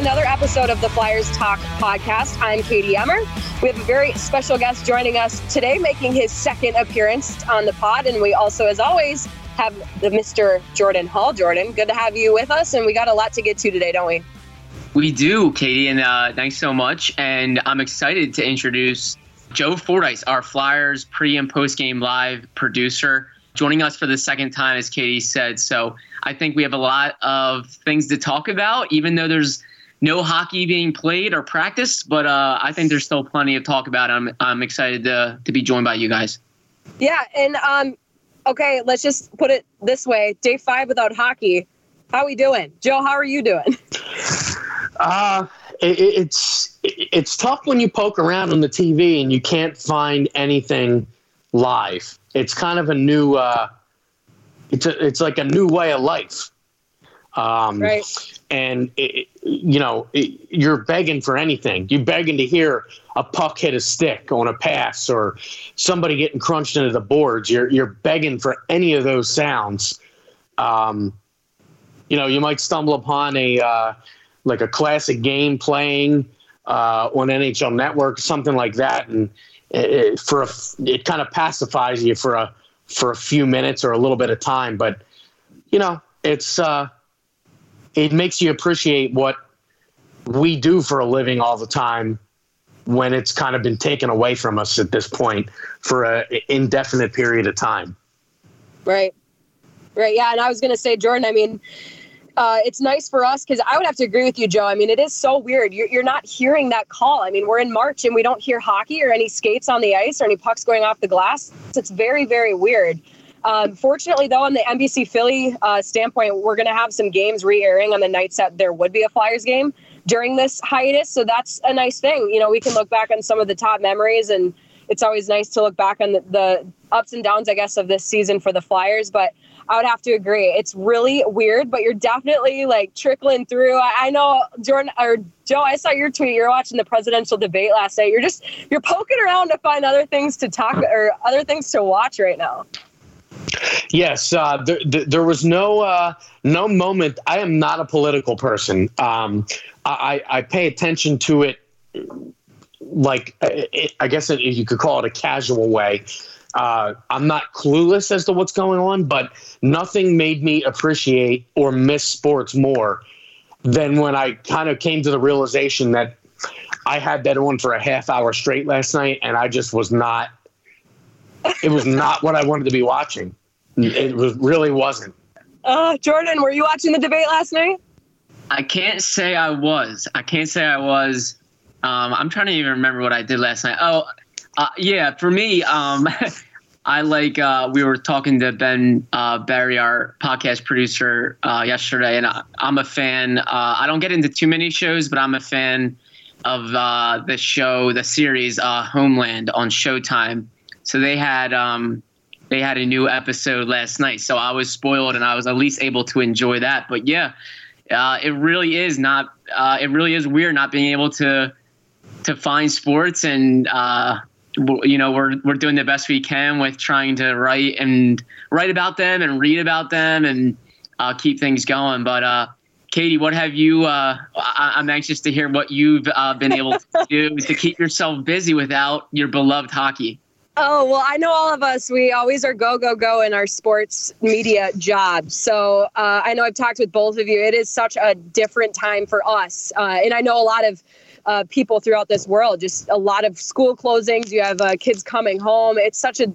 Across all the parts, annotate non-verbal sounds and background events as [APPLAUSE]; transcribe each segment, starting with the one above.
Another episode of the Flyers Talk podcast. I'm Katie Emmer. We have a very special guest joining us today, making his second appearance on the pod. And we also, as always, have the Mr. Jordan Hall. Jordan, good to have you with us. And we got a lot to get to today, don't we? We do, Katie, and uh, thanks so much. And I'm excited to introduce Joe Fordyce, our Flyers pre and post game live producer, joining us for the second time, as Katie said. So I think we have a lot of things to talk about, even though there's no hockey being played or practiced. But uh, I think there's still plenty of talk about. It. I'm I'm excited to to be joined by you guys. Yeah. And um, okay, let's just put it this way: day five without hockey. How are we doing, Joe? How are you doing? [LAUGHS] Uh, it, it's it's tough when you poke around on the TV and you can't find anything live. It's kind of a new. Uh, it's a, it's like a new way of life. Um, Right. And it, you know it, you're begging for anything. You're begging to hear a puck hit a stick on a pass or somebody getting crunched into the boards. You're you're begging for any of those sounds. Um, you know, you might stumble upon a uh, like a classic game playing uh, on NHL Network, something like that, and it, for a, it kind of pacifies you for a for a few minutes or a little bit of time. But you know, it's uh, it makes you appreciate what we do for a living all the time when it's kind of been taken away from us at this point for an indefinite period of time. Right. Right. Yeah. And I was going to say, Jordan, I mean, uh, it's nice for us because I would have to agree with you, Joe. I mean, it is so weird. You're, you're not hearing that call. I mean, we're in March and we don't hear hockey or any skates on the ice or any pucks going off the glass. It's very, very weird. Um, fortunately, though, on the NBC Philly uh, standpoint, we're going to have some games re airing on the nights that there would be a Flyers game during this hiatus. So that's a nice thing. You know, we can look back on some of the top memories, and it's always nice to look back on the, the ups and downs, I guess, of this season for the Flyers. But I would have to agree. It's really weird, but you're definitely like trickling through. I, I know Jordan or Joe, I saw your tweet. You're watching the presidential debate last night. You're just you're poking around to find other things to talk or other things to watch right now. Yes, uh, there, there, was no uh, no moment. I am not a political person. Um, I, I pay attention to it, like I guess it, you could call it a casual way. Uh, I'm not clueless as to what's going on, but nothing made me appreciate or miss sports more than when I kind of came to the realization that I had that on for a half hour straight last night, and I just was not. It was not what I wanted to be watching. It was really wasn't. Uh, Jordan, were you watching the debate last night? I can't say I was. I can't say I was. Um, I'm trying to even remember what I did last night. Oh, uh, yeah. For me, um, [LAUGHS] I like. Uh, we were talking to Ben uh, Barry, our podcast producer, uh, yesterday, and I, I'm a fan. Uh, I don't get into too many shows, but I'm a fan of uh, the show, the series uh, Homeland on Showtime. So they had um, they had a new episode last night, so I was spoiled, and I was at least able to enjoy that. But yeah, uh, it really is not. Uh, it really is weird not being able to to find sports, and uh, you know we're we're doing the best we can with trying to write and write about them and read about them and uh, keep things going. But uh, Katie, what have you? Uh, I- I'm anxious to hear what you've uh, been able to [LAUGHS] do to keep yourself busy without your beloved hockey. Oh, well, I know all of us, we always are go, go, go in our sports media jobs. So uh, I know I've talked with both of you. It is such a different time for us. Uh, and I know a lot of uh, people throughout this world, just a lot of school closings. You have uh, kids coming home. It's such a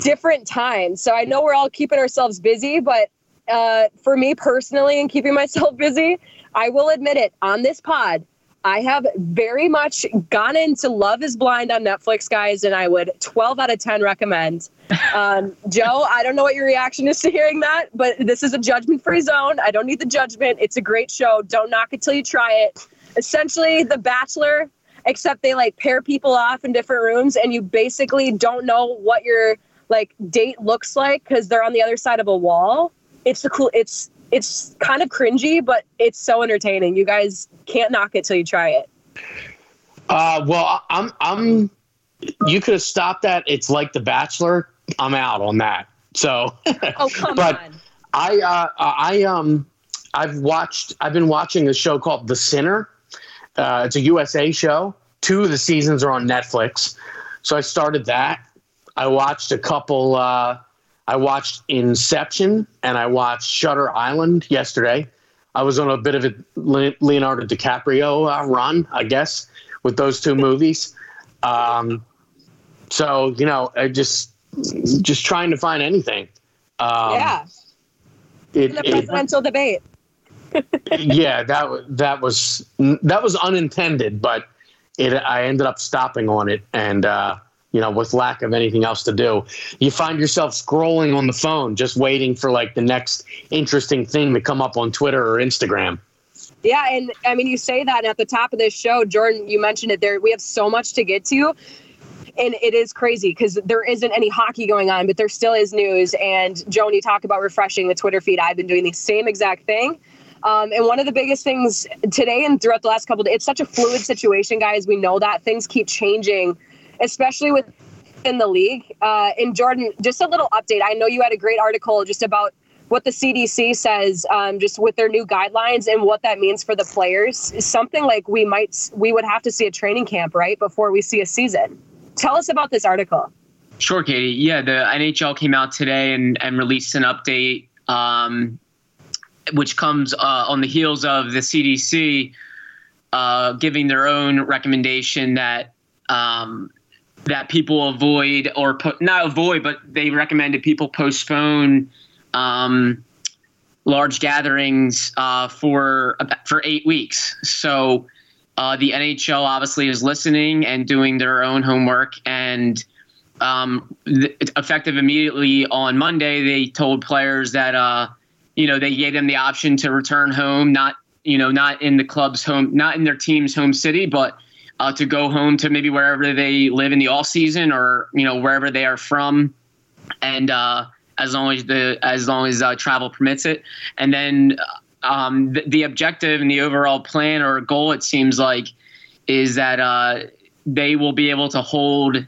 different time. So I know we're all keeping ourselves busy, but uh, for me personally, and keeping [LAUGHS] myself busy, I will admit it on this pod. I have very much gone into Love is Blind on Netflix, guys, and I would 12 out of 10 recommend. Um, Joe, I don't know what your reaction is to hearing that, but this is a judgment free zone. I don't need the judgment. It's a great show. Don't knock it till you try it. Essentially, The Bachelor, except they like pair people off in different rooms, and you basically don't know what your like date looks like because they're on the other side of a wall. It's the cool. It's it's kind of cringy, but it's so entertaining. You guys can't knock it till you try it. Uh, well, I'm I'm. You could have stopped that. It's like The Bachelor. I'm out on that. So. [LAUGHS] Oh come [LAUGHS] but on. I uh, I um I've watched. I've been watching a show called The Sinner. Uh, it's a USA show. Two of the seasons are on Netflix. So I started that. I watched a couple. Uh, I watched Inception and I watched Shutter Island yesterday. I was on a bit of a Leonardo DiCaprio uh, run, I guess, with those two movies. Um, so you know, I just just trying to find anything. Um, yeah, it- the it- presidential debate. [LAUGHS] yeah, that that was that was unintended, but it I ended up stopping on it, and uh, you know, with lack of anything else to do, you find yourself scrolling on the phone, just waiting for like the next interesting thing to come up on Twitter or Instagram. Yeah, and I mean, you say that at the top of this show, Jordan. You mentioned it there. We have so much to get to, and it is crazy because there isn't any hockey going on, but there still is news. And Joan, you talk about refreshing the Twitter feed. I've been doing the same exact thing. Um, and one of the biggest things today and throughout the last couple days, it's such a fluid situation, guys. We know that things keep changing, especially with in the league. Uh, and Jordan, just a little update. I know you had a great article just about what the CDC says, um, just with their new guidelines and what that means for the players. Something like we might, we would have to see a training camp right before we see a season. Tell us about this article. Sure, Katie. Yeah, the NHL came out today and, and released an update, um, which comes uh, on the heels of the CDC uh, giving their own recommendation that um, that people avoid or po- not avoid, but they recommended people postpone um, large gatherings uh, for for eight weeks. So uh, the NHL obviously is listening and doing their own homework and um, th- effective immediately on Monday, they told players that uh, you know they gave them the option to return home, not you know not in the club's home, not in their team's home city, but uh, to go home to maybe wherever they live in the off season or you know wherever they are from, and uh, as long as the as long as uh, travel permits it, and then um, the, the objective and the overall plan or goal it seems like is that uh, they will be able to hold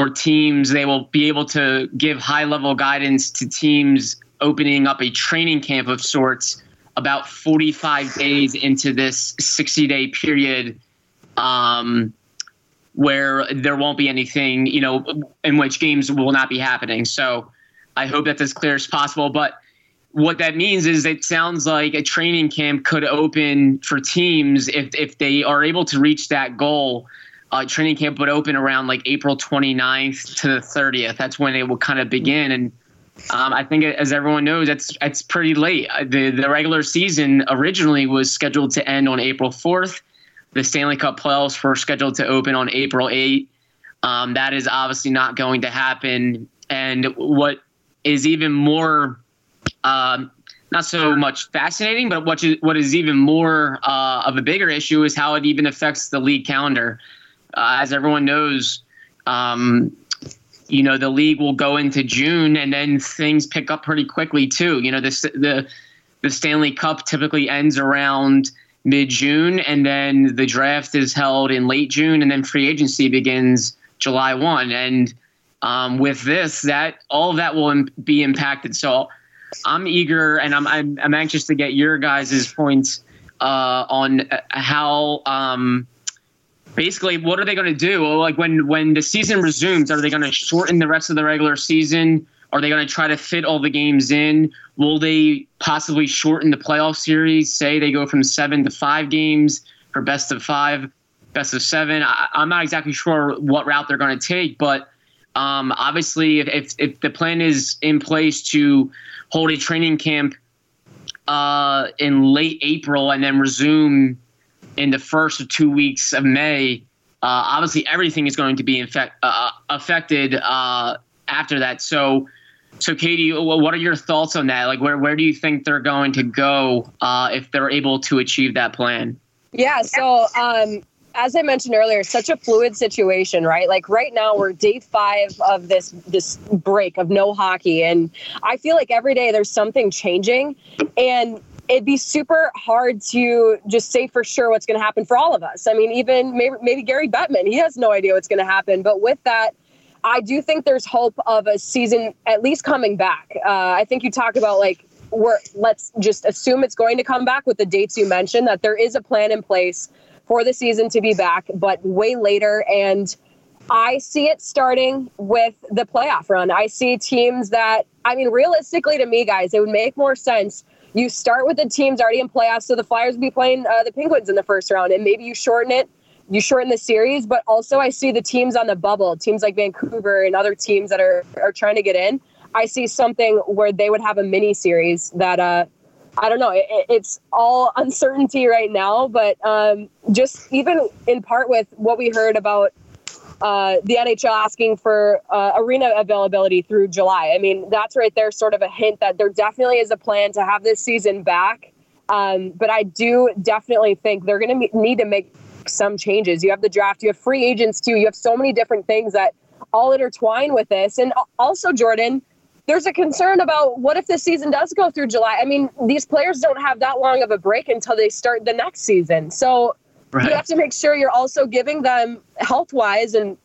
or teams they will be able to give high level guidance to teams opening up a training camp of sorts about 45 days into this 60 day period um, where there won't be anything you know in which games will not be happening so i hope that's as clear as possible but what that means is it sounds like a training camp could open for teams if, if they are able to reach that goal uh, training camp would open around like April 29th to the 30th. That's when it will kind of begin. And um, I think, as everyone knows, that's it's pretty late. The the regular season originally was scheduled to end on April 4th. The Stanley Cup playoffs were scheduled to open on April 8th. Um, that is obviously not going to happen. And what is even more um, not so much fascinating, but what is, what is even more uh, of a bigger issue is how it even affects the league calendar. Uh, as everyone knows, um, you know the league will go into June, and then things pick up pretty quickly too. You know the the the Stanley Cup typically ends around mid June, and then the draft is held in late June, and then free agency begins July one. And um, with this, that all of that will Im- be impacted. So I'm eager, and I'm I'm, I'm anxious to get your guys' points uh, on how. Um, basically, what are they going to do? Like when when the season resumes, are they going to shorten the rest of the regular season? Are they going to try to fit all the games in? Will they possibly shorten the playoff series? Say they go from seven to five games for best of five, best of seven. I, am not exactly sure what route they're going to take, but um, obviously, if, if, if the plan is in place to hold a training camp uh, in late April and then resume in the first or two weeks of May, uh, obviously everything is going to be infect, uh, affected uh, after that. So, so Katie, what are your thoughts on that? Like, where where do you think they're going to go uh, if they're able to achieve that plan? Yeah. So, um, as I mentioned earlier, such a fluid situation, right? Like right now, we're day five of this this break of no hockey, and I feel like every day there's something changing, and it'd be super hard to just say for sure what's going to happen for all of us. I mean, even maybe, maybe Gary Bettman, he has no idea what's going to happen. But with that, I do think there's hope of a season at least coming back. Uh, I think you talk about like we're let's just assume it's going to come back with the dates you mentioned that there is a plan in place for the season to be back, but way later. And I see it starting with the playoff run. I see teams that, I mean, realistically to me, guys, it would make more sense. You start with the teams already in playoffs, so the Flyers would be playing uh, the Penguins in the first round, and maybe you shorten it you shorten the series, but also I see the teams on the bubble, teams like Vancouver and other teams that are are trying to get in. I see something where they would have a mini series that uh I don't know. It, it's all [LAUGHS] uncertainty right now, but um, just even in part with what we heard about uh, the NHL asking for uh, arena availability through July. I mean, that's right there, sort of a hint that there definitely is a plan to have this season back. Um, but I do definitely think they're going to need to make some changes. You have the draft, you have free agents too. You have so many different things that all intertwine with this. And also, Jordan, there's a concern about what if this season does go through July? I mean, these players don't have that long of a break until they start the next season. So right. you have to make sure you're also giving them health wise and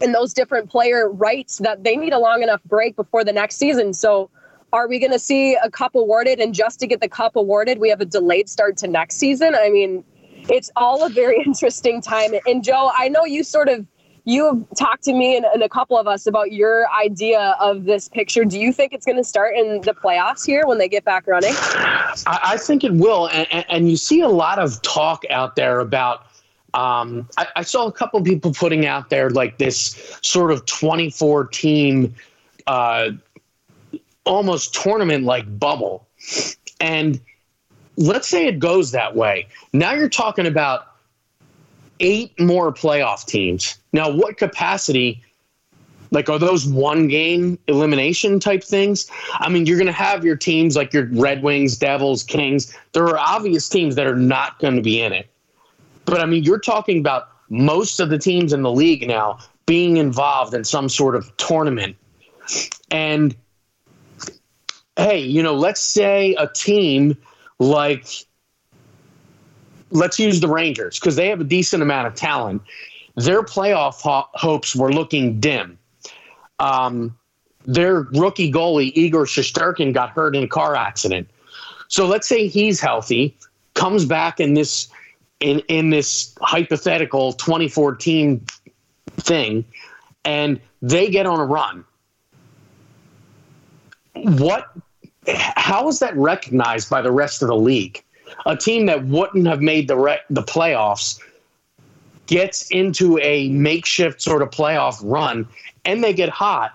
and those different player rights that they need a long enough break before the next season. So are we going to see a cup awarded and just to get the cup awarded, we have a delayed start to next season? I mean, it's all a very [LAUGHS] interesting time. And Joe, I know you sort of you have talked to me and, and, a couple of us about your idea of this picture. Do you think it's going to start in the playoffs here when they get back running? I, I think it will, and, and, you see a lot of talk out there about. Um, I, I, saw a couple of people putting out there like this sort of 24 team, uh, almost tournament like bubble, and let's say it goes that way. Now you're talking about eight more playoff teams. Now, what capacity? Like, are those one game elimination type things? I mean, you're going to have your teams like your Red Wings, Devils, Kings. There are obvious teams that are not going to be in it. But I mean, you're talking about most of the teams in the league now being involved in some sort of tournament. And hey, you know, let's say a team like let's use the Rangers because they have a decent amount of talent. Their playoff ho- hopes were looking dim. Um, their rookie goalie Igor Shesterkin got hurt in a car accident. So let's say he's healthy, comes back in this in in this hypothetical 2014 thing, and they get on a run. What how is that recognized by the rest of the league? A team that wouldn't have made the re- the playoffs gets into a makeshift sort of playoff run, and they get hot,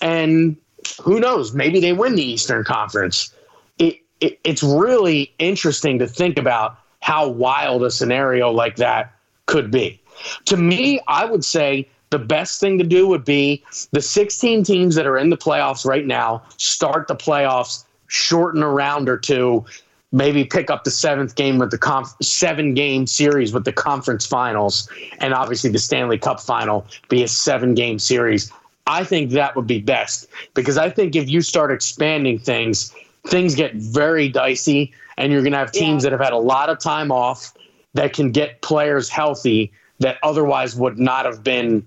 and who knows? Maybe they win the Eastern Conference. It, it it's really interesting to think about how wild a scenario like that could be. To me, I would say the best thing to do would be the 16 teams that are in the playoffs right now start the playoffs, shorten a round or two, maybe pick up the seventh game with the conf- seven game series with the conference finals, and obviously the Stanley Cup final be a seven game series. I think that would be best because I think if you start expanding things, things get very dicey, and you're going to have teams yeah. that have had a lot of time off that can get players healthy that otherwise would not have been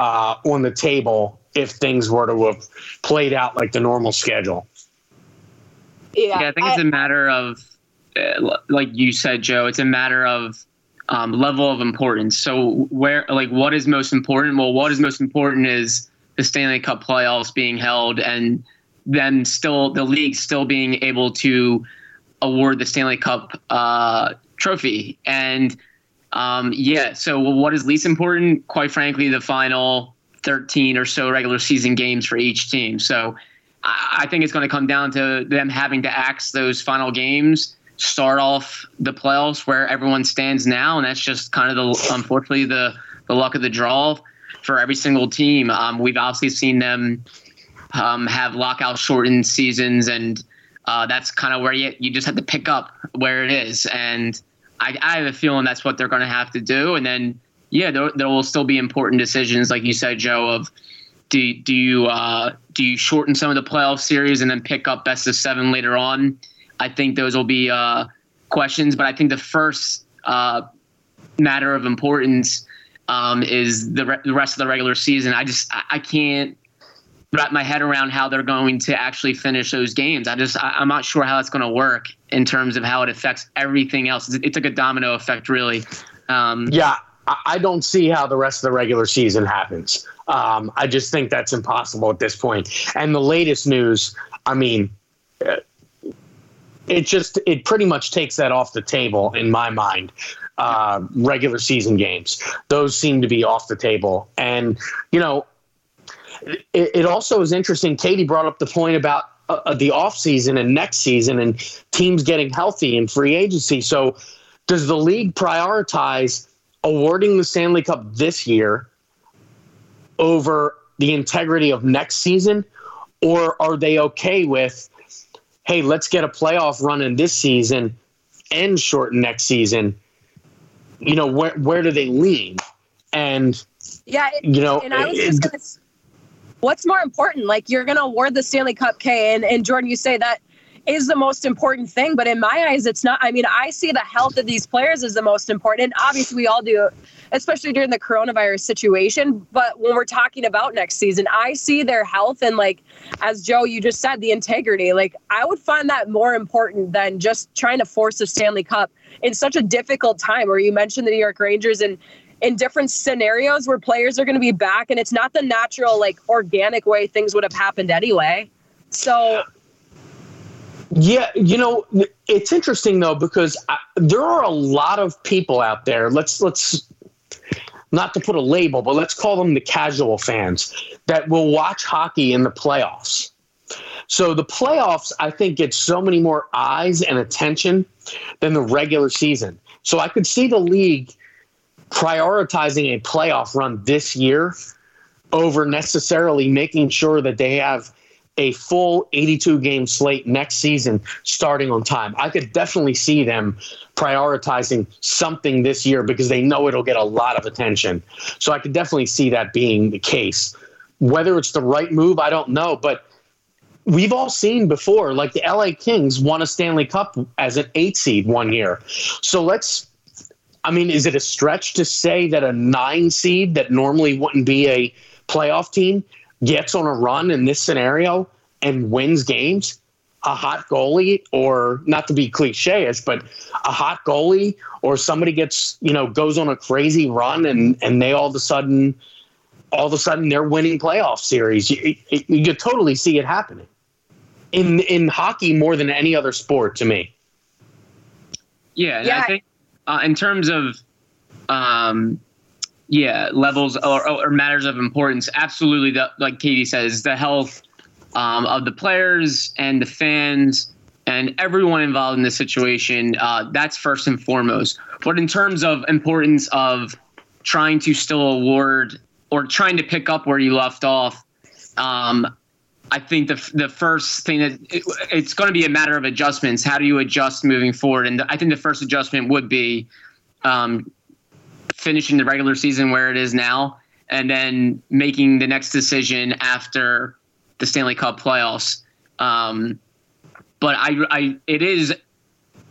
uh, on the table if things were to have played out like the normal schedule. Yeah, yeah I think it's a matter of, uh, like you said, Joe. It's a matter of um, level of importance. So where like what is most important? Well, what is most important is the Stanley Cup playoffs being held and then still the league still being able to award the Stanley Cup uh, trophy. And um, yeah, so what is least important? Quite frankly, the final 13 or so regular season games for each team. So I, think it's going to come down to them having to axe those final games, start off the playoffs where everyone stands now, and that's just kind of the unfortunately the the luck of the draw for every single team. Um, we've obviously seen them um, have lockout shortened seasons, and uh, that's kind of where you you just have to pick up where it is. And I, I have a feeling that's what they're going to have to do. And then yeah, there, there will still be important decisions, like you said, Joe. Of do do you uh, do you shorten some of the playoff series and then pick up best of seven later on? I think those will be uh, questions, but I think the first uh, matter of importance um, is the, re- the rest of the regular season. I just I, I can't wrap my head around how they're going to actually finish those games. I just I, am not sure how that's going to work in terms of how it affects everything else. It's, it's like a domino effect, really. Um, yeah, I don't see how the rest of the regular season happens. Um, I just think that's impossible at this point. And the latest news, I mean, it just it pretty much takes that off the table in my mind. Uh, regular season games, those seem to be off the table. And you know, it, it also is interesting. Katie brought up the point about uh, uh the off season and next season and teams getting healthy and free agency. So, does the league prioritize awarding the Stanley Cup this year over the integrity of next season? Or are they okay with, hey, let's get a playoff run in this season and shorten next season? You know, where, where do they lean? And, yeah, it, you know, and I was just going to what's more important? Like you're going to award the Stanley Cup K, and, and Jordan, you say that is the most important thing. But in my eyes, it's not. I mean, I see the health of these players as the most important. Obviously, we all do, especially during the coronavirus situation. But when we're talking about next season, I see their health and, like, as Joe, you just said, the integrity. Like, I would find that more important than just trying to force a Stanley Cup in such a difficult time where you mentioned the New York Rangers and in different scenarios where players are going to be back and it's not the natural like organic way things would have happened anyway so yeah, you know, it's interesting though because I, there are a lot of people out there. Let's let's not to put a label, but let's call them the casual fans that will watch hockey in the playoffs. So the playoffs, I think, get so many more eyes and attention than the regular season. So I could see the league prioritizing a playoff run this year over necessarily making sure that they have a full 82 game slate next season starting on time. I could definitely see them prioritizing something this year because they know it'll get a lot of attention. So I could definitely see that being the case. Whether it's the right move, I don't know, but we've all seen before like the LA Kings won a Stanley Cup as an 8 seed one year. So let's I mean, is it a stretch to say that a 9 seed that normally wouldn't be a playoff team gets on a run in this scenario and wins games, a hot goalie, or not to be cliche-ish, but a hot goalie, or somebody gets, you know, goes on a crazy run and and they all of a sudden, all of a sudden they're winning playoff series. You, you, you totally see it happening in in hockey more than any other sport to me. Yeah, yeah. I think uh, in terms of um, yeah, levels or, or, matters of importance. Absolutely, the, like Katie says, the health um, of the players and the fans and everyone involved in this situation. Uh, that's first and foremost. But in terms of importance of trying to still award or trying to pick up where you left off, um, I think the the first thing that it, it's going to be a matter of adjustments. How do you adjust moving forward? And I think the first adjustment would be um, finishing the regular season where it is now, and then making the next decision after the Stanley Cup playoffs. Um, but I, I, it is,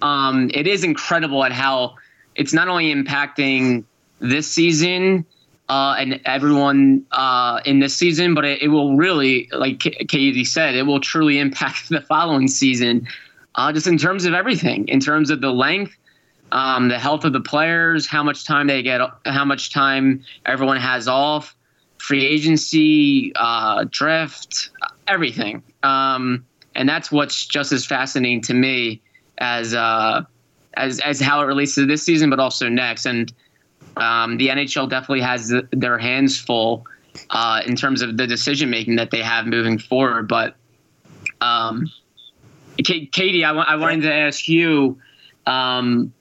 um, it is incredible at how it's not only impacting this season uh, and everyone uh, in this season, but it, it will really, like Katie said, it will truly impact [LAUGHS] the following season, uh, just in terms of everything, in terms of the length, um, the health of the players, how much time they get, how much time everyone has off, free agency, uh, draft, everything. Um, and that's what's just as fascinating to me as uh, as as how it relates to this season, but also next. And um, the NHL definitely has their hands full uh, in terms of the decision making that they have moving forward. But um, Katie, I, w- I wanted to ask you. Um,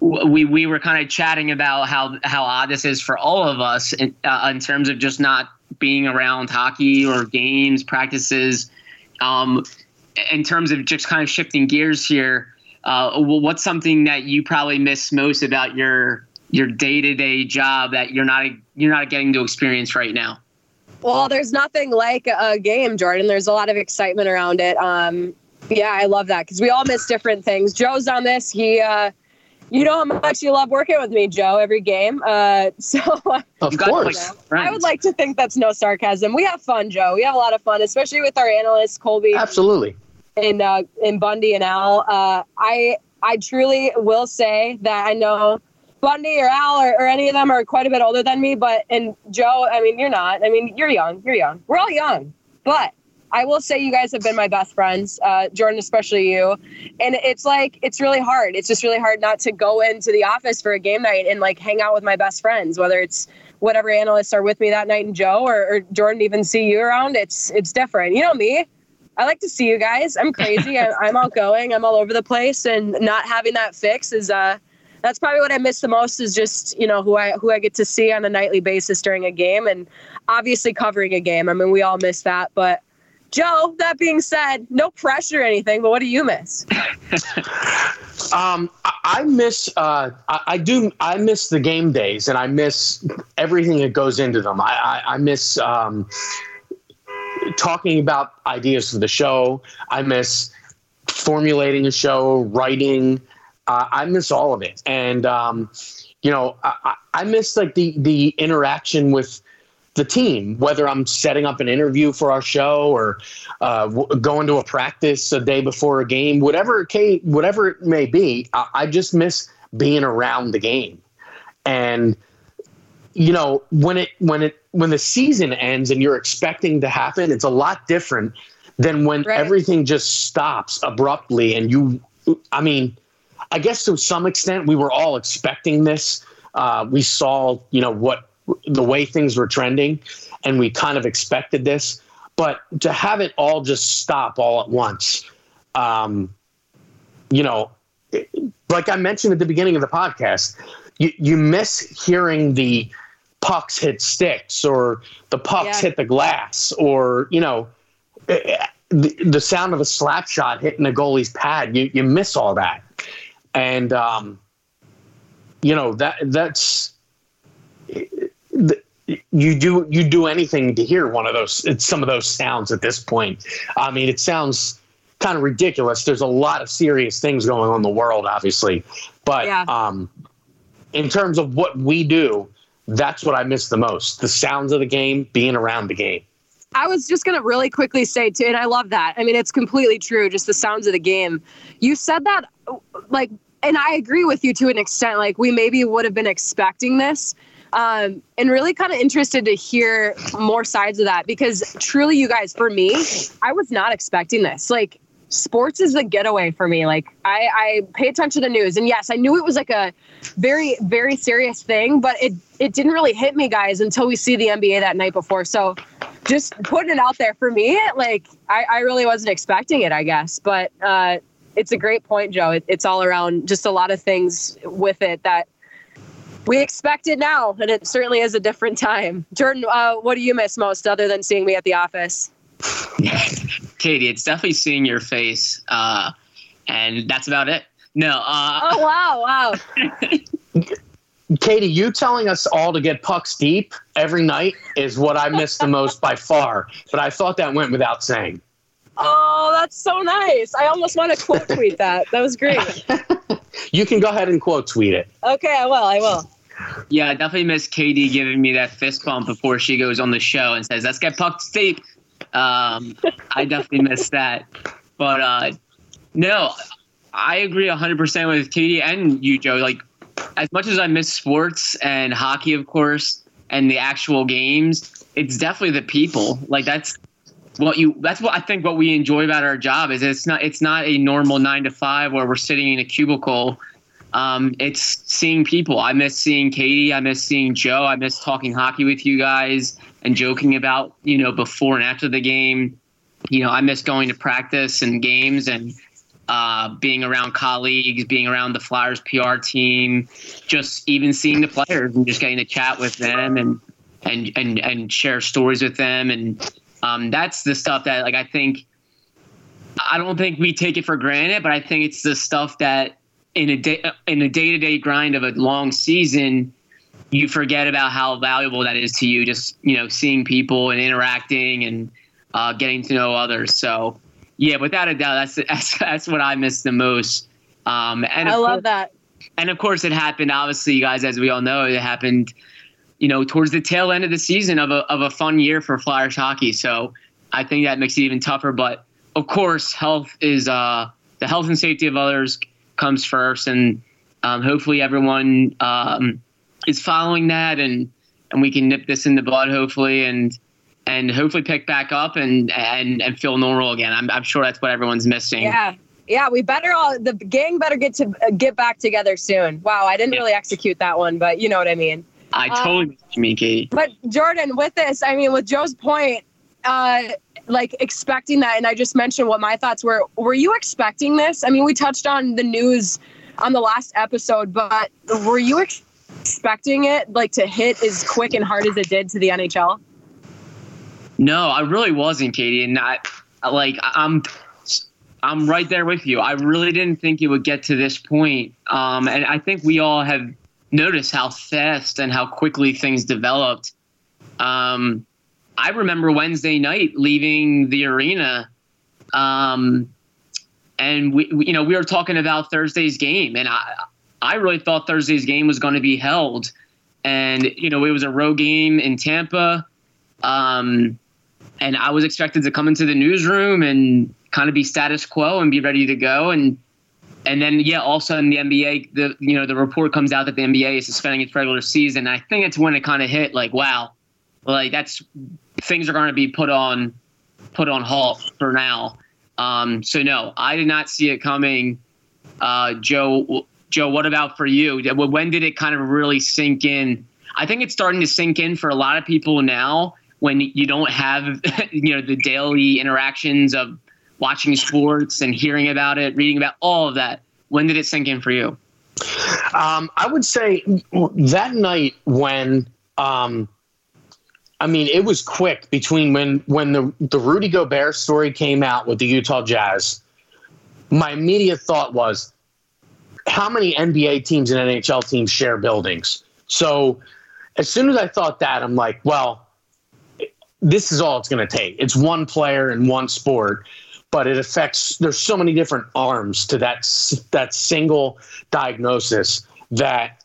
we we were kind of chatting about how how odd this is for all of us in, uh, in terms of just not being around hockey or games practices. Um, in terms of just kind of shifting gears here, uh, what's something that you probably miss most about your your day to day job that you're not you're not getting to experience right now? Well, there's nothing like a game, Jordan. There's a lot of excitement around it. Um, yeah, I love that because we all miss different things. Joe's on this. He, uh, you know how much you love working with me, Joe, every game. Uh, [LAUGHS] so, of course, I would like to think that's no sarcasm. We have fun, Joe. We have a lot of fun, especially with our analysts, Colby. Absolutely. And uh, and Bundy and Al. Uh, I I truly will say that I know Bundy or Al or, or, any of them are quite a bit older than me, but and Joe, I mean, you're not. I mean, you're young. You're young. We're all young, but I will say you guys have been my best friends, uh, Jordan, especially you. And it's like it's really hard. It's just really hard not to go into the office for a game night and like hang out with my best friends, whether it's whatever analysts are with me that night and Joe or, or Jordan even see you around. It's it's different. You know me. I like to see you guys. I'm crazy. [LAUGHS] I, I'm outgoing. I'm all over the place, and not having that fix is uh that's probably what I miss the most is just you know who I who I get to see on a nightly basis during a game and obviously covering a game. I mean we all miss that, but Joe, that being said, no pressure or anything, but what do you miss? [LAUGHS] um, I miss, uh, I, I, do, I miss the game days and I miss everything that goes into them. I, I, I miss um, talking about ideas for the show. I miss formulating a show, writing, uh, I miss all of it, and um, you know, I, I miss like the the interaction with the team, whether I'm setting up an interview for our show or uh, w- going to a practice a day before a game, whatever it, whatever it may be. I, I just miss being around the game, and you know, when it when it when the season ends and you're expecting to happen, it's a lot different than when right. everything just stops abruptly and you. I mean I guess to some extent we were all expecting this. Uh, we saw, you know, what the way things were trending, and we kind of expected this. But to have it all just stop all at once, um, you know, like I mentioned at the beginning of the podcast, you, you miss hearing the pucks hit sticks or the pucks yeah. hit the glass or, you know, the, the sound of a slap shot hitting a goalie's pad. You, you miss all that and um, you know that that's you do you do anything to hear one of those some of those sounds at this point. I mean, it sounds kind of ridiculous. There's a lot of serious things going on in the world, obviously, but yeah. um, in terms of what we do, that's what I miss the most: the sounds of the game, being around the game. I was just going to really quickly say too, and I love that. I mean, it's completely true. Just the sounds of the game. You said that like and I agree with you to an extent. Like we maybe would have been expecting this. Um, and really kind of interested to hear more sides of that because truly, you guys, for me, I was not expecting this. Like, sports is the getaway for me. Like, I, I pay attention to the news, and yes, I knew it was like a very, very serious thing, but it it didn't really hit me, guys, until we see the NBA that night before. So, just putting it out there for me, like, I, I really wasn't expecting it, I guess, but. uh it's a great point, Joe. It, it's all around just a lot of things with it that we expect it now, and it certainly is a different time. Jordan, uh, what do you miss most other than seeing me at the office? [LAUGHS] Katie, it's definitely seeing your face, uh, and that's about it. No. Uh, oh wow, wow. [LAUGHS] Katie, you telling us all to get pucks deep every night is what I miss the most by far. But I thought that went without saying. Oh, that's so nice. I almost want to quote tweet that. That was great. [LAUGHS] you can go ahead and quote tweet it. Okay, I will. I will. Yeah, I definitely miss Katie giving me that fist bump before she goes on the show and says, "Let's get pucked deep." Um, I definitely miss that. But uh, no, I agree 100% with Katie and you, Joe. Like, as much as I miss sports and hockey, of course, and the actual games, it's definitely the people. Like, that's what you that's what I think what we enjoy about our job is it's not it's not a normal nine to five where we're sitting in a cubicle. Um, it's seeing people. I miss seeing Katie. I miss seeing Joe. I miss talking hockey with you guys and joking about you know before and after the game. You know, I miss going to practice and games and uh, being around colleagues, being around the Flyers PR team, just even seeing the players and just getting to chat with them and and and and share stories with them and um, that's the stuff that like I think I don't think we take it for granted, but I think it's the stuff that in a day in a day to day grind of a long season, you forget about how valuable that is to you. Just you know, seeing people and interacting and uh, getting to know others. So yeah, without a doubt, that's [LAUGHS] that's, that's what I miss the most. Um, and I love course, that. And of course, it happened. Obviously, you guys, as we all know, it happened you know, towards the tail end of the season of a of a fun year for Flyers hockey. So I think that makes it even tougher. But of course, health is uh, the health and safety of others comes first, and um, hopefully everyone um, is following that, and and we can nip this in the bud, hopefully, and and hopefully pick back up and and and feel normal again. I'm I'm sure that's what everyone's missing. Yeah. Yeah, we better all the gang better get to uh, get back together soon. Wow, I didn't yeah. really execute that one, but you know what I mean. I totally um, mean, Katie. But Jordan, with this, I mean, with Joe's point, uh, like expecting that, and I just mentioned what my thoughts were. Were you expecting this? I mean, we touched on the news on the last episode, but were you ex- expecting it like to hit as quick and hard as it did to the NHL? No, I really wasn't, Katie, and I like I'm. I'm right there with you. I really didn't think it would get to this point. Um, and I think we all have notice how fast and how quickly things developed. Um, I remember Wednesday night leaving the arena, um, and we, we, you know, we were talking about Thursday's game, and I, I really thought Thursday's game was going to be held, and you know, it was a road game in Tampa, um, and I was expected to come into the newsroom and kind of be status quo and be ready to go, and and then yeah, also in the NBA, the you know the report comes out that the NBA is suspending its regular season. I think it's when it kind of hit like, wow, like that's things are going to be put on put on halt for now. Um, so no, I did not see it coming. Uh, Joe, Joe, what about for you? When did it kind of really sink in? I think it's starting to sink in for a lot of people now when you don't have [LAUGHS] you know the daily interactions of watching sports and hearing about it, reading about all of that? When did it sink in for you? Um, I would say that night when, um, I mean, it was quick between when when the the Rudy Gobert story came out with the Utah Jazz. My immediate thought was, how many NBA teams and NHL teams share buildings? So, as soon as I thought that, I'm like, well, this is all it's going to take. It's one player in one sport but it affects there's so many different arms to that that single diagnosis that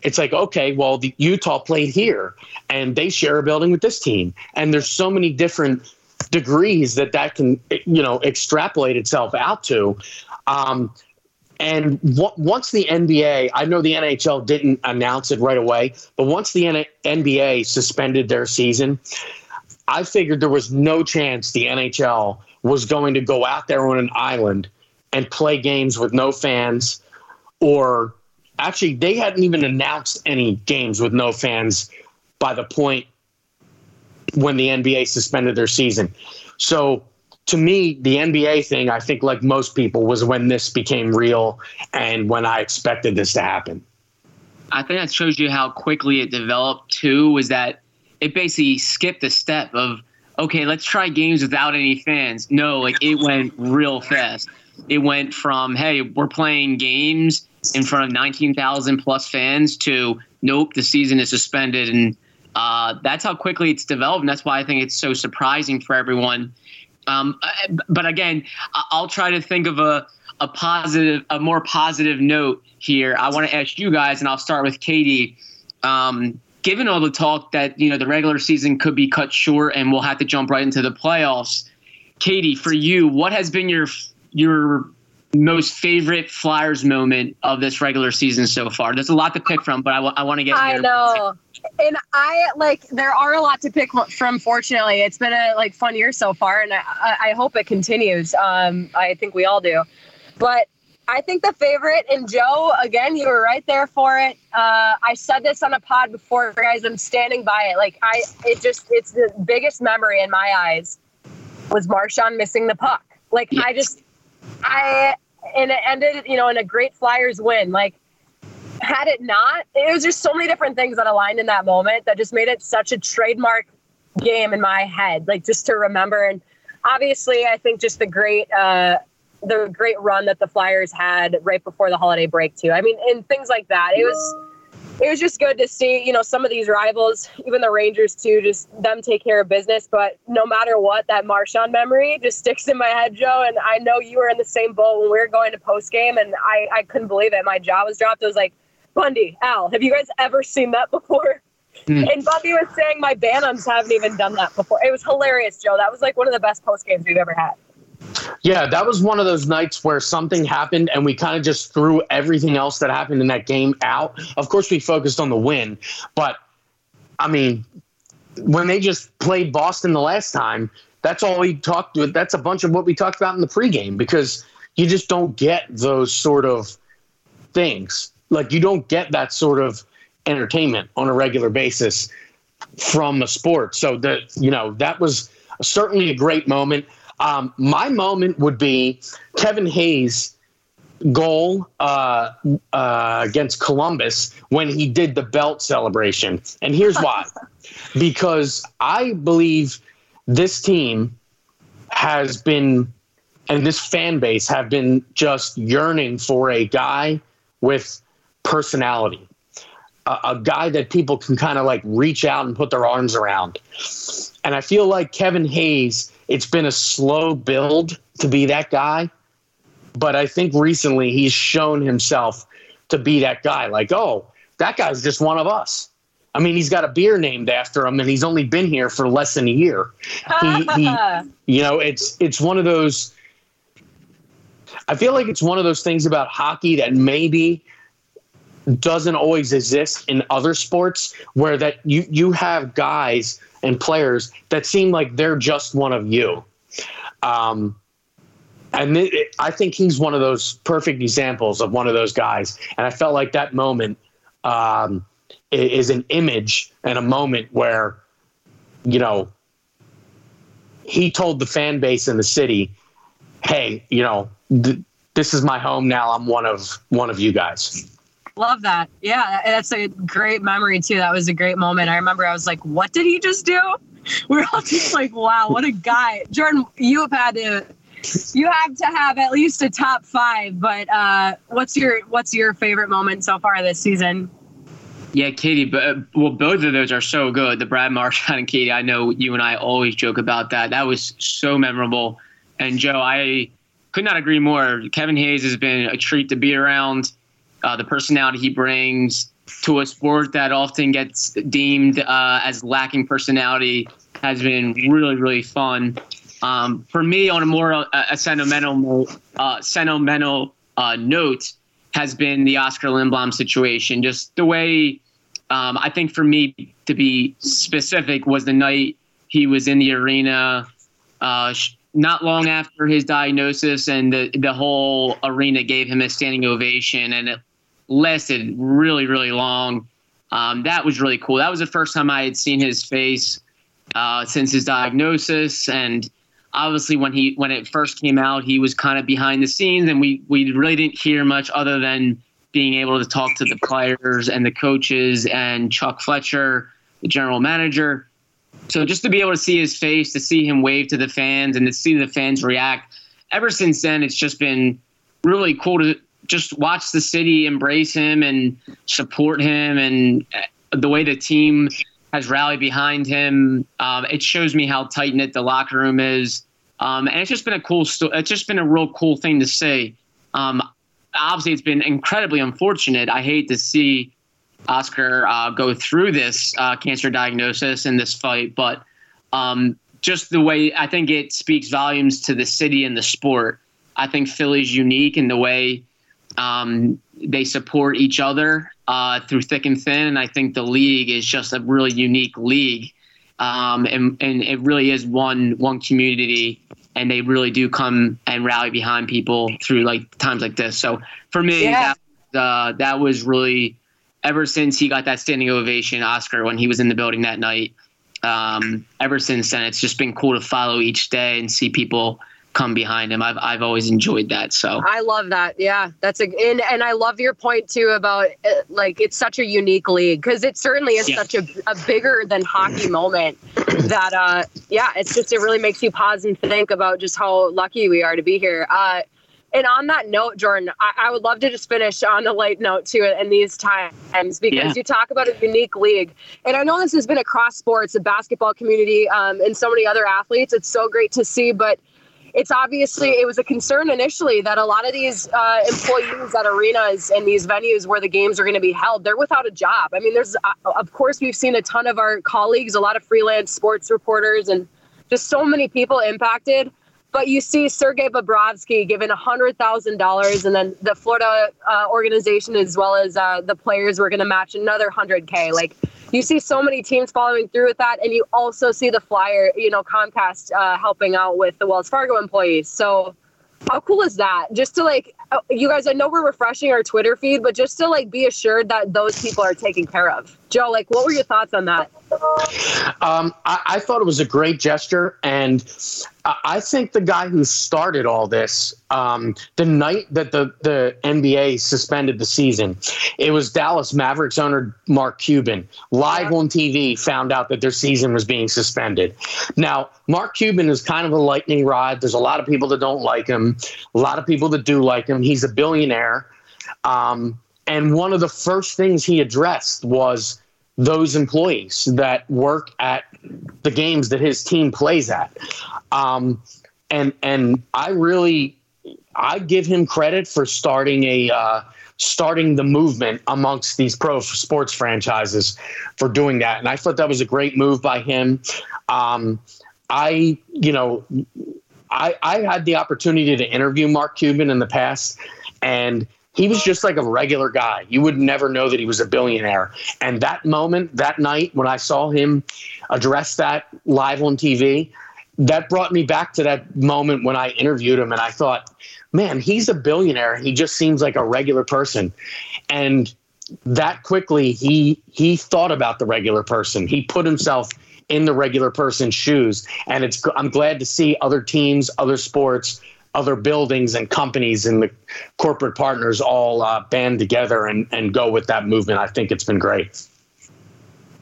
it's like okay well the utah played here and they share a building with this team. And there's so many different degrees that that can you know extrapolate itself out to. Um, and w- once the NBA, I know the NHL didn't announce it right away, but once the N- NBA suspended their season, I figured there was no chance the NHL was going to go out there on an island and play games with no fans or actually they hadn't even announced any games with no fans by the point when the NBA suspended their season. So to me, the NBA thing, I think, like most people, was when this became real and when I expected this to happen. I think that shows you how quickly it developed too, was that it basically skipped a step of okay, let's try games without any fans. No, like it went real fast. It went from, hey, we're playing games in front of 19,000 plus fans to, nope, the season is suspended. And uh, that's how quickly it's developed. And that's why I think it's so surprising for everyone. Um, but again, I'll try to think of a, a positive, a more positive note here. I want to ask you guys, and I'll start with Katie. Um, given all the talk that you know the regular season could be cut short and we'll have to jump right into the playoffs, Katie, for you, what has been your your most favorite Flyers moment of this regular season so far? There's a lot to pick from, but I, w- I want to get. I know, and I like there are a lot to pick from. Fortunately, it's been a like fun year so far, and I, I hope it continues. Um, I think we all do, but I think the favorite and Joe again, you were right there for it. Uh, I said this on a pod before, guys. I'm standing by it. Like I, it just it's the biggest memory in my eyes was Marchand missing the puck. Like I just, I and it ended, you know, in a great Flyers win. Like, had it not, it was just so many different things that aligned in that moment that just made it such a trademark game in my head, like just to remember. And obviously, I think just the great, uh, the great run that the Flyers had right before the holiday break too. I mean, and things like that. It was it was just good to see, you know, some of these rivals, even the Rangers too, just them take care of business. But no matter what, that Marchand memory just [LAUGHS] sticks in my head, Joe. And I know you were in the same boat when we were going to post game, and I, I couldn't believe it. My jaw was dropped. I was like, Bundy, Al, have you guys ever seen that before? Mm. And Bundy was saying my Bantams haven't even done that before. It was hilarious, Joe. That was like one of the best post games we've ever had. Yeah, that was one of those nights where something happened and we kind of just threw everything else that happened in that game out. Of course, we focused on the win, but I mean, when they just played Boston the last time, that's all we talked with. That's a bunch of what we talked about in the pregame because you just don't get those sort of things. Like, you don't get that sort of entertainment on a regular basis from a sport. So, that, you know, that was certainly a great moment. Um, my moment would be Kevin Hayes' goal uh, uh, against Columbus when he did the belt celebration. And here's why [LAUGHS] because I believe this team has been, and this fan base have been just yearning for a guy with personality. A, a guy that people can kind of like reach out and put their arms around. And I feel like Kevin Hayes it's been a slow build to be that guy. But I think recently he's shown himself to be that guy. Like, oh, that guy's just one of us. I mean, he's got a beer named after him, and he's only been here for less than a year. He, he, [LAUGHS] you know, it's it's one of those. I feel like it's one of those things about hockey that maybe doesn't always exist in other sports, where that you you have guys and players that seem like they're just one of you. Um, and I think he's one of those perfect examples of one of those guys. And I felt like that moment um, is an image and a moment where, you know, he told the fan base in the city, "Hey, you know, th- this is my home now. I'm one of one of you guys." Love that. Yeah, that's a great memory too. That was a great moment. I remember I was like, "What did he just do?" [LAUGHS] We are all just like, "Wow, what a guy!" Jordan, you have had to, you have to have at least a top five. But uh, what's your what's your favorite moment so far this season? Yeah, Katie, but well, both of those are so good. The Brad Marchand and Katie, I know you and I always joke about that. That was so memorable. And Joe, I could not agree more. Kevin Hayes has been a treat to be around uh, the personality he brings to a sport that often gets deemed uh, as lacking personality has been really, really fun. Um, for me, on a more uh, a sentimental, uh, sentimental uh, note, has been the Oscar Lindblom situation. Just the way um, I think for me to be specific was the night he was in the arena. Uh, not long after his diagnosis, and the the whole arena gave him a standing ovation, and it lasted really, really long. Um, that was really cool. That was the first time I had seen his face uh, since his diagnosis, and obviously when he when it first came out, he was kind of behind the scenes, and we we really didn't hear much other than being able to talk to the players and the coaches and Chuck Fletcher, the general manager. So just to be able to see his face, to see him wave to the fans, and to see the fans react. Ever since then, it's just been really cool to just watch the city embrace him and support him and uh, the way the team has rallied behind him. Um, it shows me how tight knit the locker room is. Um, and it's just been a cool, sto- it's just been a real cool thing to see. Um, obviously, it's been incredibly unfortunate. I hate to see Oscar uh, go through this uh, cancer diagnosis and this fight, but um, just the way I think it speaks volumes to the city and the sport I think Philly's unique in the way um, they support each other uh, through thick and thin. And I think the league is just a really unique league. Um, and, and it really is one one community and they really do come and rally behind people through like times like this. So for me, Yeah. that, uh, that was really ever since he got that standing ovation, Oscar, when he was in the building that night. Um, ever since then, it's just been cool to follow each day and see people come behind him. I've I've always enjoyed that. So I love that. Yeah, that's a and and I love your point too about uh, like it's such a unique league because it certainly is Yeah. such a, a bigger than hockey moment [CLEARS THROAT] that uh yeah it's just it really makes you pause and think about just how lucky we are to be here. Uh, and on that note, Jordan, I, I would love to just finish on a light note too in these times because Yeah. you talk about a unique league, and I know this has been across sports, the basketball community, um, and so many other athletes. It's so great to see, but it's obviously it was a concern initially that a lot of these uh, employees at arenas and these venues where the games are going to be held they're without a job i mean there's uh, of course we've seen a ton of our colleagues a lot of freelance sports reporters and just so many people impacted but you see Sergei Bobrovsky given $100,000 and then the Florida uh, organization as well as uh, the players were going to match another 100K. Like you see so many teams following through with that and you also see the flyer, you know, Comcast uh, helping out with the Wells Fargo employees. So how cool is that? Just to like, uh, you guys, I know we're refreshing our Twitter feed, but just to like be assured that those people are taken care of. Joe, like, what were your thoughts on that? Um, I, I thought it was a great gesture, and I, I think the guy who started all this, um, the night that the the NBA suspended the season, it was Dallas Mavericks owner Mark Cuban live on TV found out that their season was being suspended. Now, Mark Cuban is kind of a lightning rod. There's a lot of people that don't like him, a lot of people that do like him. He's a billionaire. Um, and one of the first things he addressed was those employees that work at the games that his team plays at. Um, and and I really I give him credit for starting a uh, starting the movement amongst these pro sports franchises for doing that. And I thought that was a great move by him. Um, I you know I I had the opportunity to interview Mark Cuban in the past and he was just like a regular guy. You would never know that he was a billionaire. And that moment, that night, when I saw him address that live on TV, that brought me back to that moment when I interviewed him. And I thought, man, he's a billionaire. He just seems like a regular person. And that quickly, he he thought about the regular person. He put himself in the regular person's shoes. And it's I'm glad to see other teams, other sports other buildings and companies and the corporate partners all uh, band together and, and go with that movement. I think it's been great.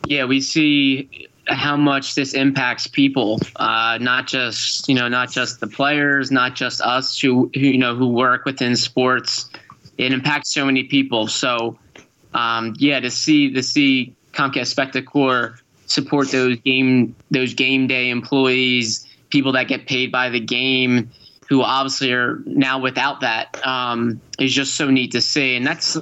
yeah, we see how much this impacts people, uh, not just you know not just the players, not just us who, who you know who work within sports. It impacts so many people. So um, yeah, to see to see Comcast Spectacor support those game those game day employees, people that get paid by the game, who obviously are now without that, um, is just so neat to see. And that's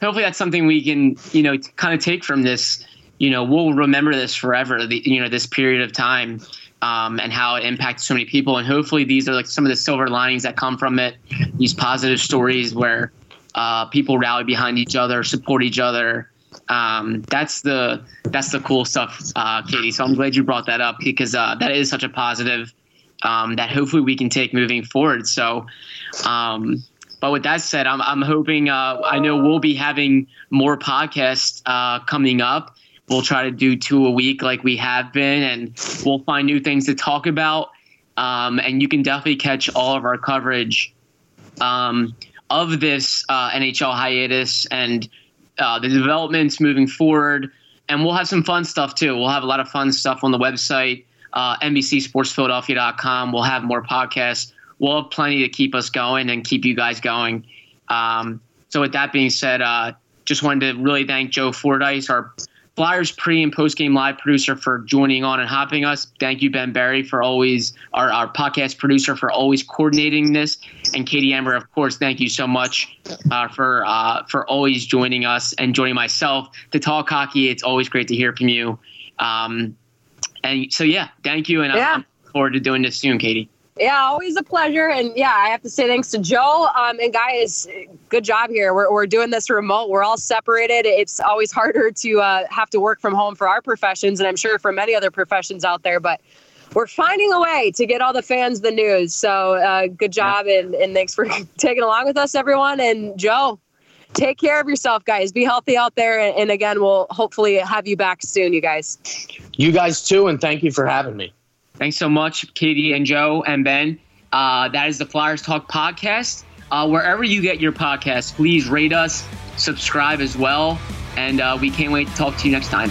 hopefully that's something we can you know kind of take from this. You know, we'll remember this forever. The, you know, this period of time. Um, and how it impacts so many people, and hopefully these are like some of the silver linings that come from it. These positive stories where uh, people rally behind each other, support each other. Um, that's the that's the cool stuff, uh, Katie. So I'm glad you brought that up because uh, that is such a positive um, that hopefully we can take moving forward. So, um, but with that said, I'm I'm hoping uh, I know we'll be having more podcasts uh, coming up. We'll try to do two a week like we have been, and we'll find new things to talk about. Um, and you can definitely catch all of our coverage um, of this uh, NHL hiatus and uh, the developments moving forward. And we'll have some fun stuff too. We'll have a lot of fun stuff on the website, uh, NBCSportsPhiladelphia.com. We'll have more podcasts. We'll have plenty to keep us going and keep you guys going. Um, so, with that being said, uh, just wanted to really thank Joe Fordyce, our Flyers pre and post game live producer, for joining on and hopping us. Thank you, Ben Barry, for always our, our podcast producer for always coordinating this, and Katie Emmer, of course. Thank you so much uh, for uh, for always joining us and joining myself to talk hockey. It's always great to hear from you. Um, and so, yeah, thank you, and Yeah. I'm looking forward to doing this soon, Katie. Yeah, always a pleasure. And yeah, I have to say thanks to Joe. Um, and guys, good job here. We're, we're doing this remote. We're all separated. It's always harder to uh, have to work from home for our professions, and I'm sure for many other professions out there. But we're finding a way to get all the fans the news. So uh, good job, and, and thanks for [LAUGHS] taking along with us, everyone. And Joe, take care of yourself, guys. Be healthy out there. And, and again, we'll hopefully have you back soon, you guys. You guys too, and thank you for having me. Thanks so much, Katie and Joe and Ben. Uh, that is the Flyers Talk podcast. Uh, wherever you get your podcast, please rate us, subscribe as well, and uh, we can't wait to talk to you next time.